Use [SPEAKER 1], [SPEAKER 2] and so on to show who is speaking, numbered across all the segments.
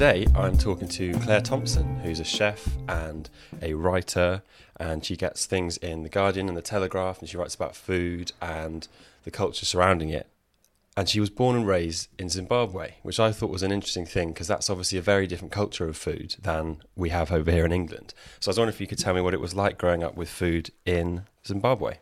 [SPEAKER 1] today I'm talking to Claire Thomson, who's a chef and a writer, and she gets things in The Guardian and The Telegraph, and she writes about food and the culture surrounding it. And she was born and raised in Zimbabwe, which I thought was an interesting thing because that's obviously a very different culture of food than we have over here in England. So I was wondering if you could tell me what it was like growing up with food in Zimbabwe.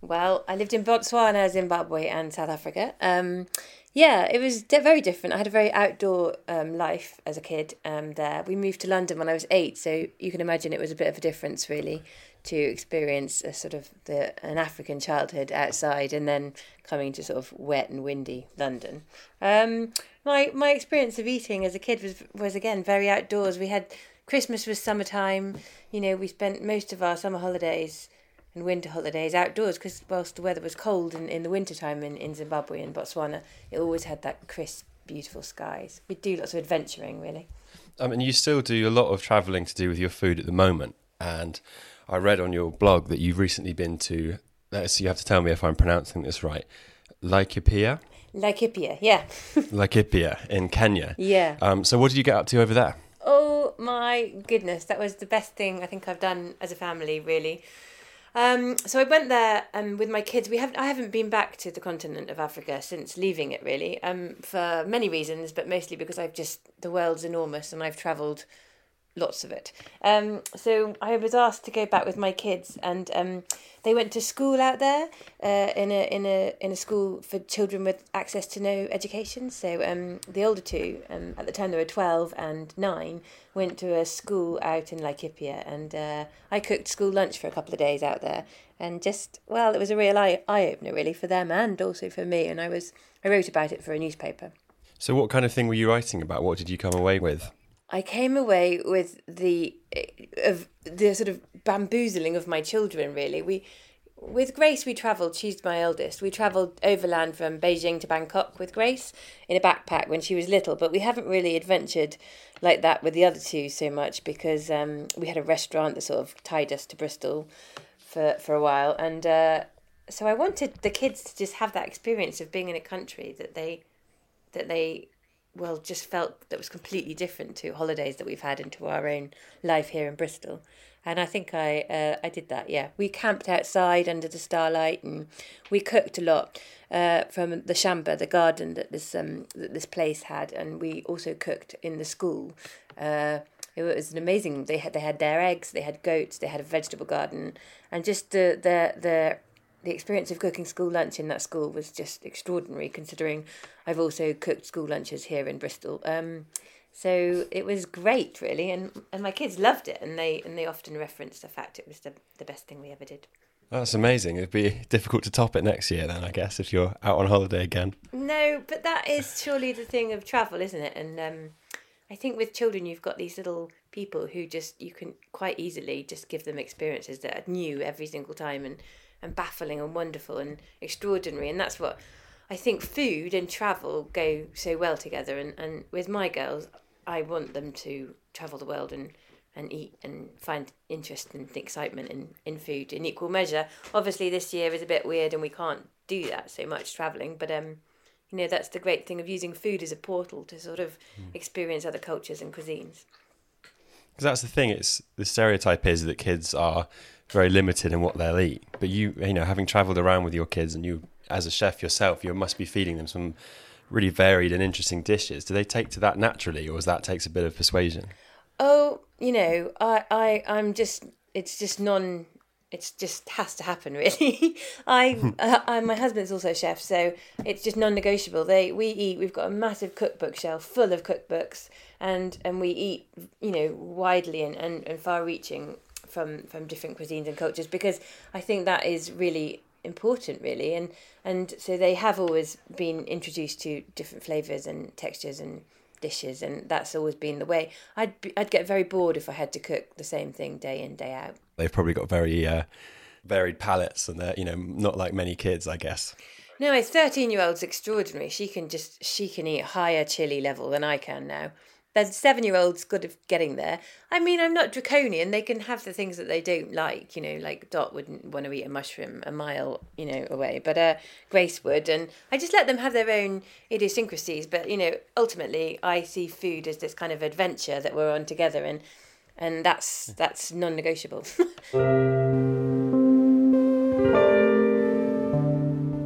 [SPEAKER 2] Well, I lived in Botswana, Zimbabwe, and South Africa. Um, yeah, it was very different. I had a very outdoor um, life as a kid um, there. We moved to London when I was eight, so you can imagine it was a bit of a difference, really, to experience a sort of the an African childhood outside and then coming to sort of wet and windy London. Um, my my experience of eating as a kid was was again very outdoors. We had Christmas was summertime. You know, we spent most of our summer holidays and winter holidays outdoors because whilst the weather was cold in, in the wintertime in, in Zimbabwe and Botswana, it always had that crisp, beautiful skies. We do lots of adventuring, really.
[SPEAKER 1] I mean, you still do a lot of travelling to do with your food at the moment. And I read on your blog that you've recently been to, so you have to tell me if I'm pronouncing this right, Laikipia?
[SPEAKER 2] Laikipia, yeah.
[SPEAKER 1] Laikipia in Kenya.
[SPEAKER 2] Yeah.
[SPEAKER 1] Um, so what did you get up to over there?
[SPEAKER 2] Oh my goodness, that was the best thing I think I've done as a family, really. Um, so I went there um, with my kids. We have I haven't been back to the continent of Africa since leaving it really, um, for many reasons, but mostly because I've just the world's enormous and I've travelled lots of it. Um, so I was asked to go back with my kids, and um, they went to school out there uh, in a in a in a school for children with access to no education. So um, the older two, um, at the time they were twelve and nine, went to a school out in Laikipia, and uh, I cooked school lunch for a couple of days out there, and just well, it was a real eye eye opener really for them and also for me, and I was I wrote about it for a newspaper.
[SPEAKER 1] So what kind of thing were you writing about? What did you come away with?
[SPEAKER 2] I came away with the of the sort of bamboozling of my children. Really, we with Grace we travelled. She's my eldest. We travelled overland from Beijing to Bangkok with Grace in a backpack when she was little. But we haven't really adventured like that with the other two so much because um, we had a restaurant that sort of tied us to Bristol for for a while, and uh, so I wanted the kids to just have that experience of being in a country that they that they well just felt that was completely different to holidays that we've had into our own life here in Bristol. And I think I uh, I did that. Yeah, we camped outside under the starlight, and we cooked a lot uh, from the shamba, the garden that this um that this place had, and we also cooked in the school. Uh, it was an amazing. They had they had their eggs, they had goats, they had a vegetable garden, and just the the the the experience of cooking school lunch in that school was just extraordinary considering I've also cooked school lunches here in Bristol. Um, so it was great really and, and my kids loved it and they and they often reference the fact it was the, the best thing we ever did.
[SPEAKER 1] That's amazing. It'd be difficult to top it next year then, I guess, if you're out on holiday again.
[SPEAKER 2] No, but that is surely the thing of travel, isn't it? And um, I think with children, you've got these little people who just you can quite easily just give them experiences that are new every single time and and baffling and wonderful and extraordinary. And that's what I think food and travel go so well together. And, and with my girls, I want them to travel the world and, and eat and find interest and excitement in, in food in equal measure. Obviously, this year is a bit weird and we can't do that so much traveling, but um, you know that's the great thing of using food as a portal to sort of mm. experience other cultures and cuisines.
[SPEAKER 1] Because that's the thing. It's the stereotype is that kids are very limited in what they'll eat. But you, you know, having travelled around with your kids and you, as a chef yourself, you must be feeding them some really varied and interesting dishes. Do they take to that naturally, or does that takes a bit of persuasion?
[SPEAKER 2] Oh, you know, I, I, I'm just, it's just non, it's just has to happen really. I, uh, I, my husband's also a chef, so it's just non-negotiable. They, we eat. We've got a massive cookbook shelf full of cookbooks, and and we eat, you know, widely and and, and far-reaching from from different cuisines and cultures because I think that is really important really. And and so they have always been introduced to different flavors and textures and dishes and that's always been the way. I'd be, I'd get very bored if I had to cook the same thing day in day out.
[SPEAKER 1] They've probably got very uh, varied palates and they're you know not like many kids I guess.
[SPEAKER 2] No a 13 year old's extraordinary. She can just she can eat higher chili level than I can now There's seven year olds good of getting there. I mean, I'm not draconian. They can have the things that they don't like. You know, like Dot wouldn't want to eat a mushroom a mile, you know, away, but uh, Grace would, and I just let them have their own idiosyncrasies. But you know, ultimately, I see food as this kind of adventure that we're on together, and and that's that's non-negotiable.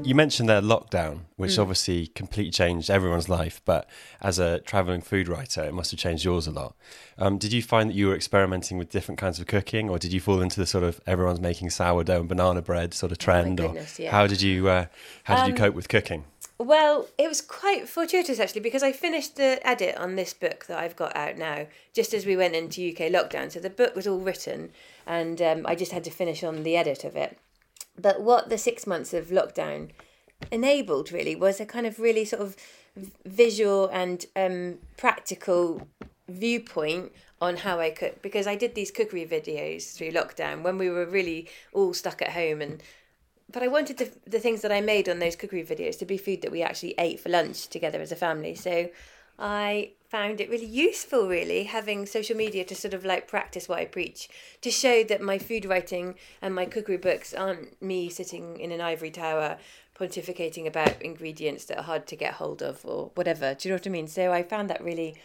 [SPEAKER 1] you mentioned their lockdown, which
[SPEAKER 2] Mm.
[SPEAKER 1] obviously completely changed everyone's life. But as a traveling food writer, it must have changed yours a lot. Um, did you find that you were experimenting with different kinds of cooking, or did you fall into the sort of everyone's making sourdough and banana bread sort of trend?
[SPEAKER 2] Oh goodness,
[SPEAKER 1] or
[SPEAKER 2] yeah.
[SPEAKER 1] how did you uh, how did you
[SPEAKER 2] Um,
[SPEAKER 1] cope with cooking?
[SPEAKER 2] Well, it was quite fortuitous actually because I finished the edit on this book that I've got out now just as we went into UK lockdown. So the book was all written and um, I just had to finish on the edit of it. But what the six months of lockdown enabled really was a kind of really sort of visual and um, practical viewpoint on how I cook because I did these cookery videos through lockdown when we were really all stuck at home and but I wanted the, the things that I made on those cookery videos to be food that we actually ate for lunch together as a family. So I found it really useful, really, having social media to sort of like practice what I preach, to show that my food writing and my cookery books aren't me sitting in an ivory tower pontificating about ingredients that are hard to get hold of or whatever. Do you know what I mean? So I found that really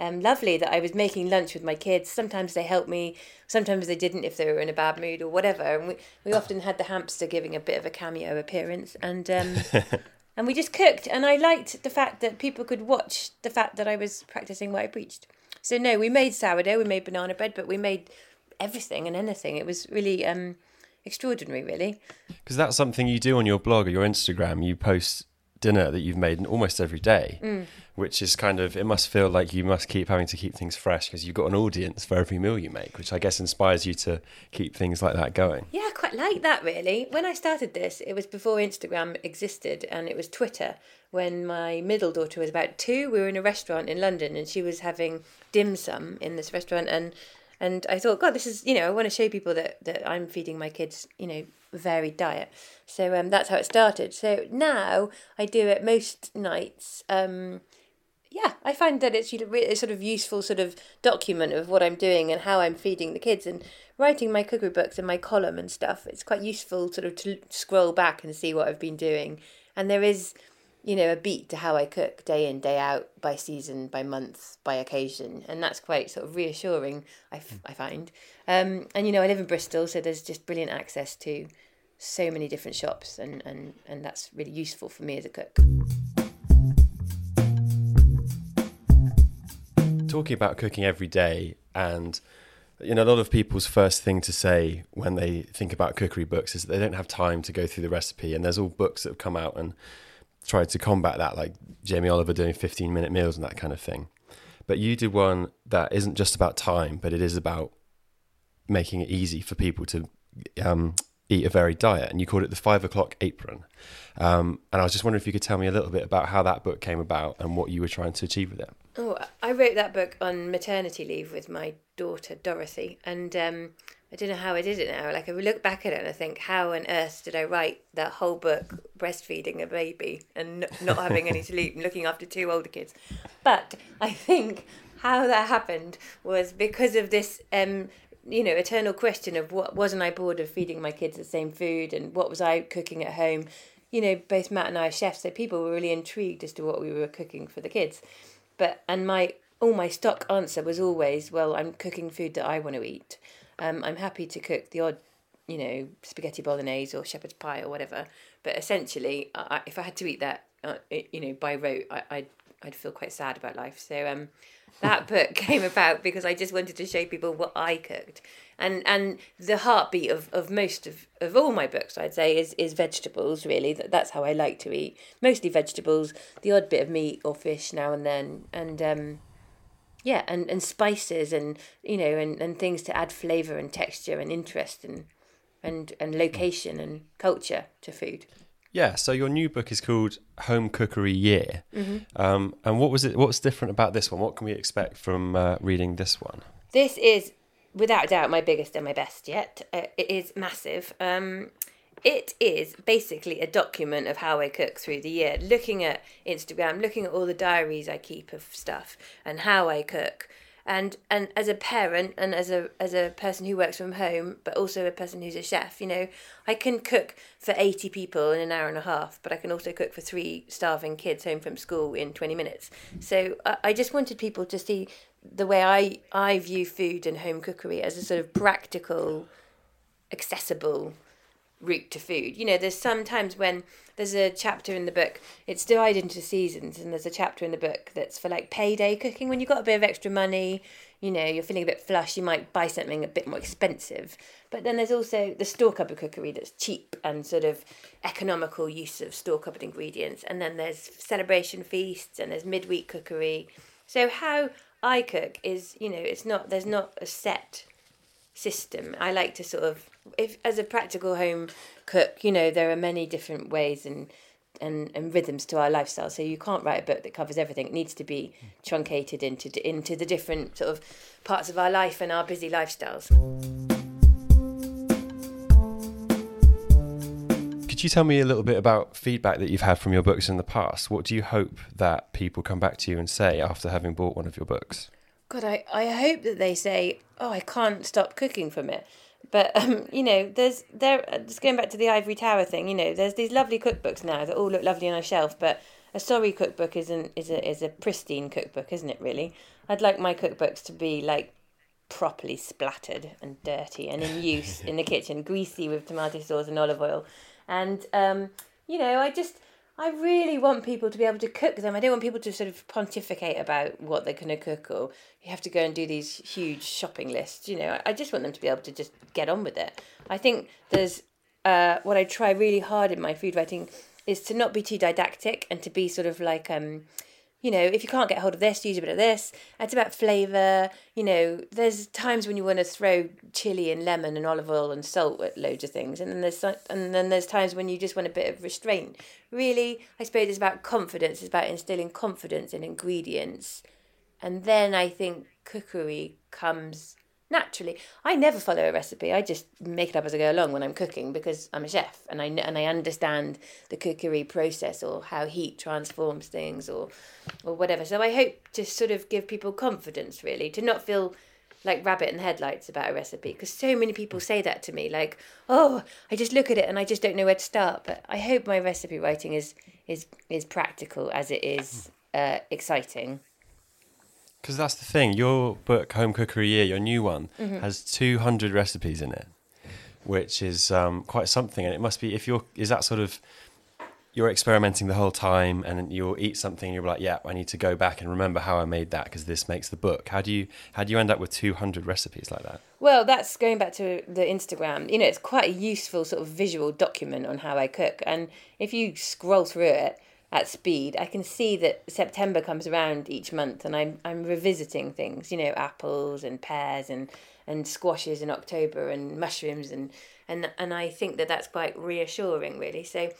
[SPEAKER 2] um, lovely that I was making lunch with my kids. Sometimes they helped me, sometimes they didn't if they were in a bad mood or whatever. And we, we often had the hamster giving a bit of a cameo appearance. And um, and we just cooked. And I liked the fact that people could watch the fact that I was practicing what I preached. So no, we made sourdough, we made banana bread, but we made everything and anything. It was really um, extraordinary, really.
[SPEAKER 1] Because that's something you do on your blog or your Instagram. You post dinner that you've made almost every day,
[SPEAKER 2] Mm.
[SPEAKER 1] which is kind of it must feel like you must keep having to keep things fresh because you've got an audience for every meal you make, which I guess inspires you to keep things like that going.
[SPEAKER 2] Yeah, I quite like that really. When I started this, it was before Instagram existed and it was Twitter. When my middle daughter was about two, we were in a restaurant in London and she was having dim sum in this restaurant and and I thought, God, this is you know, I want to show people that, that I'm feeding my kids, you know, varied diet. So um, that's how it started. So now I do it most nights. Um, yeah, I find that it's a sort of useful sort of document of what I'm doing and how I'm feeding the kids and writing my cookery books and my column and stuff. It's quite useful sort of to scroll back and see what I've been doing. And there is, you know, a beat to how I cook day in, day out, by season, by month, by occasion. And that's quite sort of reassuring, I, f- I find. Um, and, you know, I live in Bristol, so there's just brilliant access to so many different shops and, and, and that's really useful for me as a cook.
[SPEAKER 1] talking about cooking every day and you know a lot of people's first thing to say when they think about cookery books is that they don't have time to go through the recipe and there's all books that have come out and tried to combat that like Jamie Oliver doing 15 minute meals and that kind of thing. But you did one that isn't just about time but it is about making it easy for people to um, eat a varied diet and you called it the five o'clock apron. Um, and I was just wondering if you could tell me a little bit about how that book came about and what you were trying to achieve with it.
[SPEAKER 2] Oh, I wrote that book on maternity leave with my daughter Dorothy, and um, I don't know how I did it now. Like I look back at it and I think, how on earth did I write that whole book breastfeeding a baby and not having any sleep and looking after two older kids? But I think how that happened was because of this. Um, you know, eternal question of what wasn't I bored of feeding my kids the same food and what was I cooking at home? You know, both Matt and I are chefs, so people were really intrigued as to what we were cooking for the kids but and my all my stock answer was always well i'm cooking food that i want to eat um, i'm happy to cook the odd you know spaghetti bolognese or shepherd's pie or whatever but essentially I, if i had to eat that uh, you know by rote I, I'd, I'd feel quite sad about life. So um, that book came about because i just wanted to show people what i cooked. And and the heartbeat of, of most of, of all my books i'd say is is vegetables really. That, that's how i like to eat. Mostly vegetables the odd bit of meat or fish now and then. And um yeah and and spices and you know and, and things to add flavor and texture and interest and and and location and culture to food
[SPEAKER 1] Yeah, so your new book is called Home Cookery Year.
[SPEAKER 2] Mm-hmm.
[SPEAKER 1] Um, and what was it? What's different about this one? What can we expect from uh, reading this one?
[SPEAKER 2] This is without doubt my biggest and my best yet. Uh, it is massive. Um, it is basically a document of how I cook through the year, looking at Instagram, looking at all the diaries I keep of stuff and how I cook. And and as a parent and as a as a person who works from home, but also a person who's a chef, you know, I can cook for eighty people in an hour and a half, but I can also cook for three starving kids home from school in twenty minutes. So I, I just wanted people to see the way I I view food and home cookery as a sort of practical, accessible route to food. You know, there's sometimes when there's a chapter in the book, it's divided into seasons, and there's a chapter in the book that's for like payday cooking. When you've got a bit of extra money, you know, you're feeling a bit flush, you might buy something a bit more expensive. But then there's also the store cupboard cookery that's cheap and sort of economical use of store cupboard ingredients. And then there's celebration feasts and there's midweek cookery. So how I cook is, you know, it's not, there's not a set system. I like to sort of if as a practical home cook, you know, there are many different ways and and, and rhythms to our lifestyle. So you can't write a book that covers everything. It needs to be truncated into into the different sort of parts of our life and our busy lifestyles.
[SPEAKER 1] Could you tell me a little bit about feedback that you've had from your books in the past? What do you hope that people come back to you and say after having bought one of your books?
[SPEAKER 2] God, I, I hope that they say, oh, I can't stop cooking from it. But um, you know, there's there. Just going back to the ivory tower thing. You know, there's these lovely cookbooks now that all look lovely on a shelf, but a sorry cookbook is an is a is a pristine cookbook, isn't it? Really, I'd like my cookbooks to be like properly splattered and dirty and in use in the kitchen, greasy with tomato sauce and olive oil, and um, you know, I just I really want people to be able to cook them. I don't want people to sort of pontificate about what they're going to cook or you have to go and do these huge shopping lists. You know, I just want them to be able to just get on with it. I think there's uh, what I try really hard in my food writing is to not be too didactic and to be sort of like um, you know, if you can't get hold of this, use a bit of this. It's about flavour. You know, there's times when you want to throw chili and lemon and olive oil and salt at loads of things, and then there's and then there's times when you just want a bit of restraint. Really, I suppose it's about confidence. It's about instilling confidence in ingredients, and then I think cookery comes naturally. I never follow a recipe. I just make it up as I go along when I'm cooking because I'm a chef and I and I understand the cookery process or how heat transforms things or or whatever. So I hope to sort of give people confidence really to not feel like rabbit in the headlights about a recipe because so many people say that to me like oh i just look at it and i just don't know where to start but i hope my recipe writing is is is practical as it is uh, exciting
[SPEAKER 1] because that's the thing. Your book, Home Cookery Year, your new one,
[SPEAKER 2] Mm-hmm.
[SPEAKER 1] has 200 recipes in it, which is um, quite something. And it must be, if you're, is that sort of, you're experimenting the whole time and you'll eat something and you're like, yeah, I need to go back and remember how I made that because this makes the book. How do you, how do you end up with 200 recipes like that?
[SPEAKER 2] Well, that's going back to the Instagram. You know, it's quite a useful sort of visual document on how I cook. And if you scroll through it at speed, I can see that September comes around each month and I'm I'm revisiting things, you know, apples and pears and and squashes in October and mushrooms and and and I think that that's quite reassuring really. So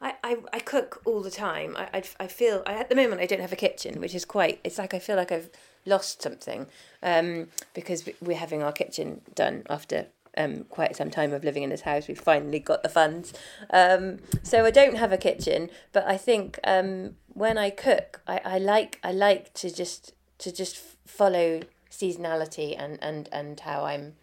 [SPEAKER 2] I, I, I cook all the time. I, I, I feel I, at the moment I don't have a kitchen, which is quite. It's like I feel like I've lost something, um, because we- we're having our kitchen done after um quite some time of living in this house. We've finally got the funds, um, so I don't have a kitchen. But I think um when I cook, I, I like I like to just to just follow seasonality and and and how I'm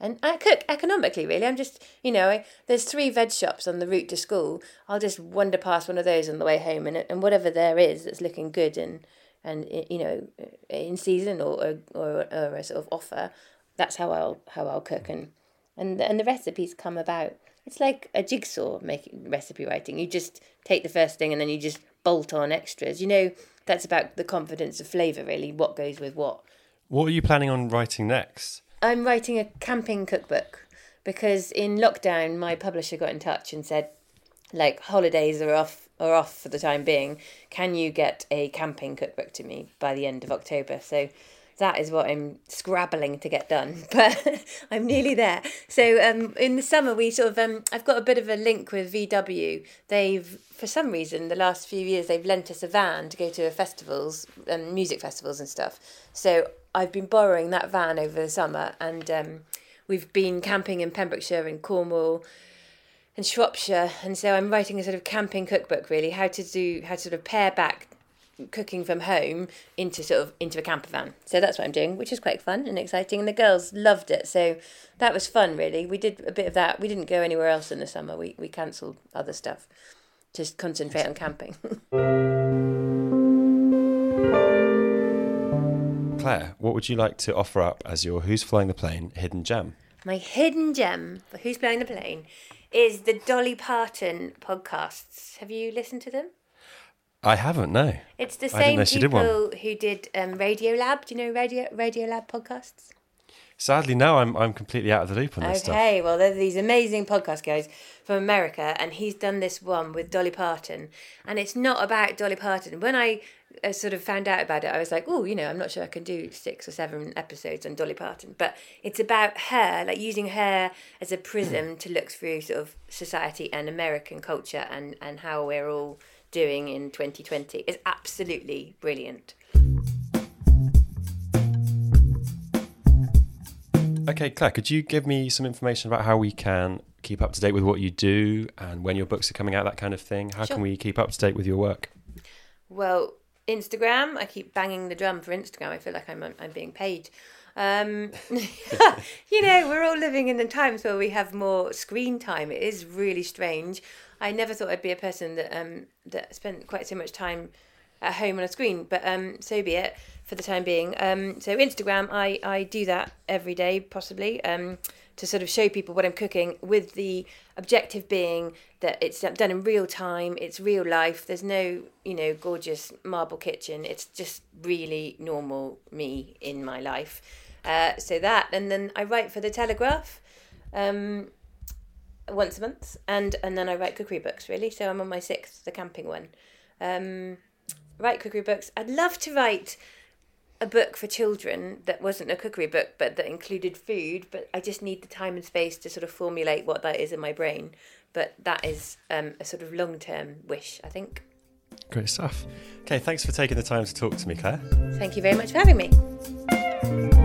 [SPEAKER 2] and I cook economically, really. I'm just, you know, I, there's three veg shops on the route to school. I'll just wander past one of those on the way home, and and whatever there is that's looking good and and you know, in season or or or a sort of offer, that's how I'll how I'll cook and and and the recipes come about. It's like a jigsaw making recipe writing. You just take the first thing and then you just bolt on extras. You know, that's about the confidence of flavour, really. What goes with what.
[SPEAKER 1] What are you planning on writing next?
[SPEAKER 2] I'm writing a camping cookbook because in lockdown my publisher got in touch and said like holidays are off are off for the time being can you get a camping cookbook to me by the end of October so that is what I'm scrabbling to get done but I'm nearly there. So um in the summer we sort of um I've got a bit of a link with VW they've for some reason the last few years they've lent us a van to go to festivals and music festivals and stuff. So I've been borrowing that van over the summer and um, we've been camping in Pembrokeshire and Cornwall and Shropshire, and so I'm writing a sort of camping cookbook, really, how to do how to sort of pare back cooking from home into sort of into a camper van. So that's what I'm doing, which is quite fun and exciting, and the girls loved it. So that was fun, really. We did a bit of that. We didn't go anywhere else in the summer. We we cancelled other stuff, just concentrate on camping.
[SPEAKER 1] Claire, what would you like to offer up as your Who's Flying the Plane hidden gem?
[SPEAKER 2] My hidden gem for Who's Flying the Plane is the Dolly Parton podcasts. Have you listened to them?
[SPEAKER 1] I haven't, no.
[SPEAKER 2] It's the same
[SPEAKER 1] she did
[SPEAKER 2] people who did um, Radiolab. Do you know Radio Radiolab podcasts?
[SPEAKER 1] Sadly, no, I'm, I'm completely out of the loop on this stuff.
[SPEAKER 2] Okay, well, there's these amazing podcast guys from America, and he's done this one with Dolly Parton, and it's not about Dolly Parton. When I uh, sort of found out about it, I was like, oh, you know, I'm not sure I can do six or seven episodes on Dolly Parton, but it's about her, like using her as a prism to look through sort of society and American culture and and how we're all doing in 2020. is absolutely brilliant.
[SPEAKER 1] Okay, Claire, could you give me some information about how we can keep up to date with what you do and when your books are coming out, that kind of thing? How
[SPEAKER 2] Sure.
[SPEAKER 1] can we keep up to date with your work?
[SPEAKER 2] Well, Instagram. I keep banging the drum for Instagram. I feel like I'm I'm being paid. Um, you know, we're all living in the times where we have more screen time. It is really strange. I never thought I'd be a person that um that spent quite so much time at home on a screen, but um so be it for the time being. Um, so Instagram, I I do that every day possibly. Um, to sort of show people what I'm cooking with the objective being that it's done in real time, it's real life. There's no, you know, gorgeous marble kitchen. It's just really normal me in my life. Uh, so that, and then I write for the Telegraph um, once a month, and and then I write cookery books. Really, so I'm on my sixth, the camping one. Um, write cookery books. I'd love to write a book for children that wasn't a cookery book but that included food but i just need the time and space to sort of formulate what that is in my brain but that is um, a sort of long-term wish i think
[SPEAKER 1] Great stuff. Okay, thanks for taking the time to talk to me, Claire.
[SPEAKER 2] thank you very much for having me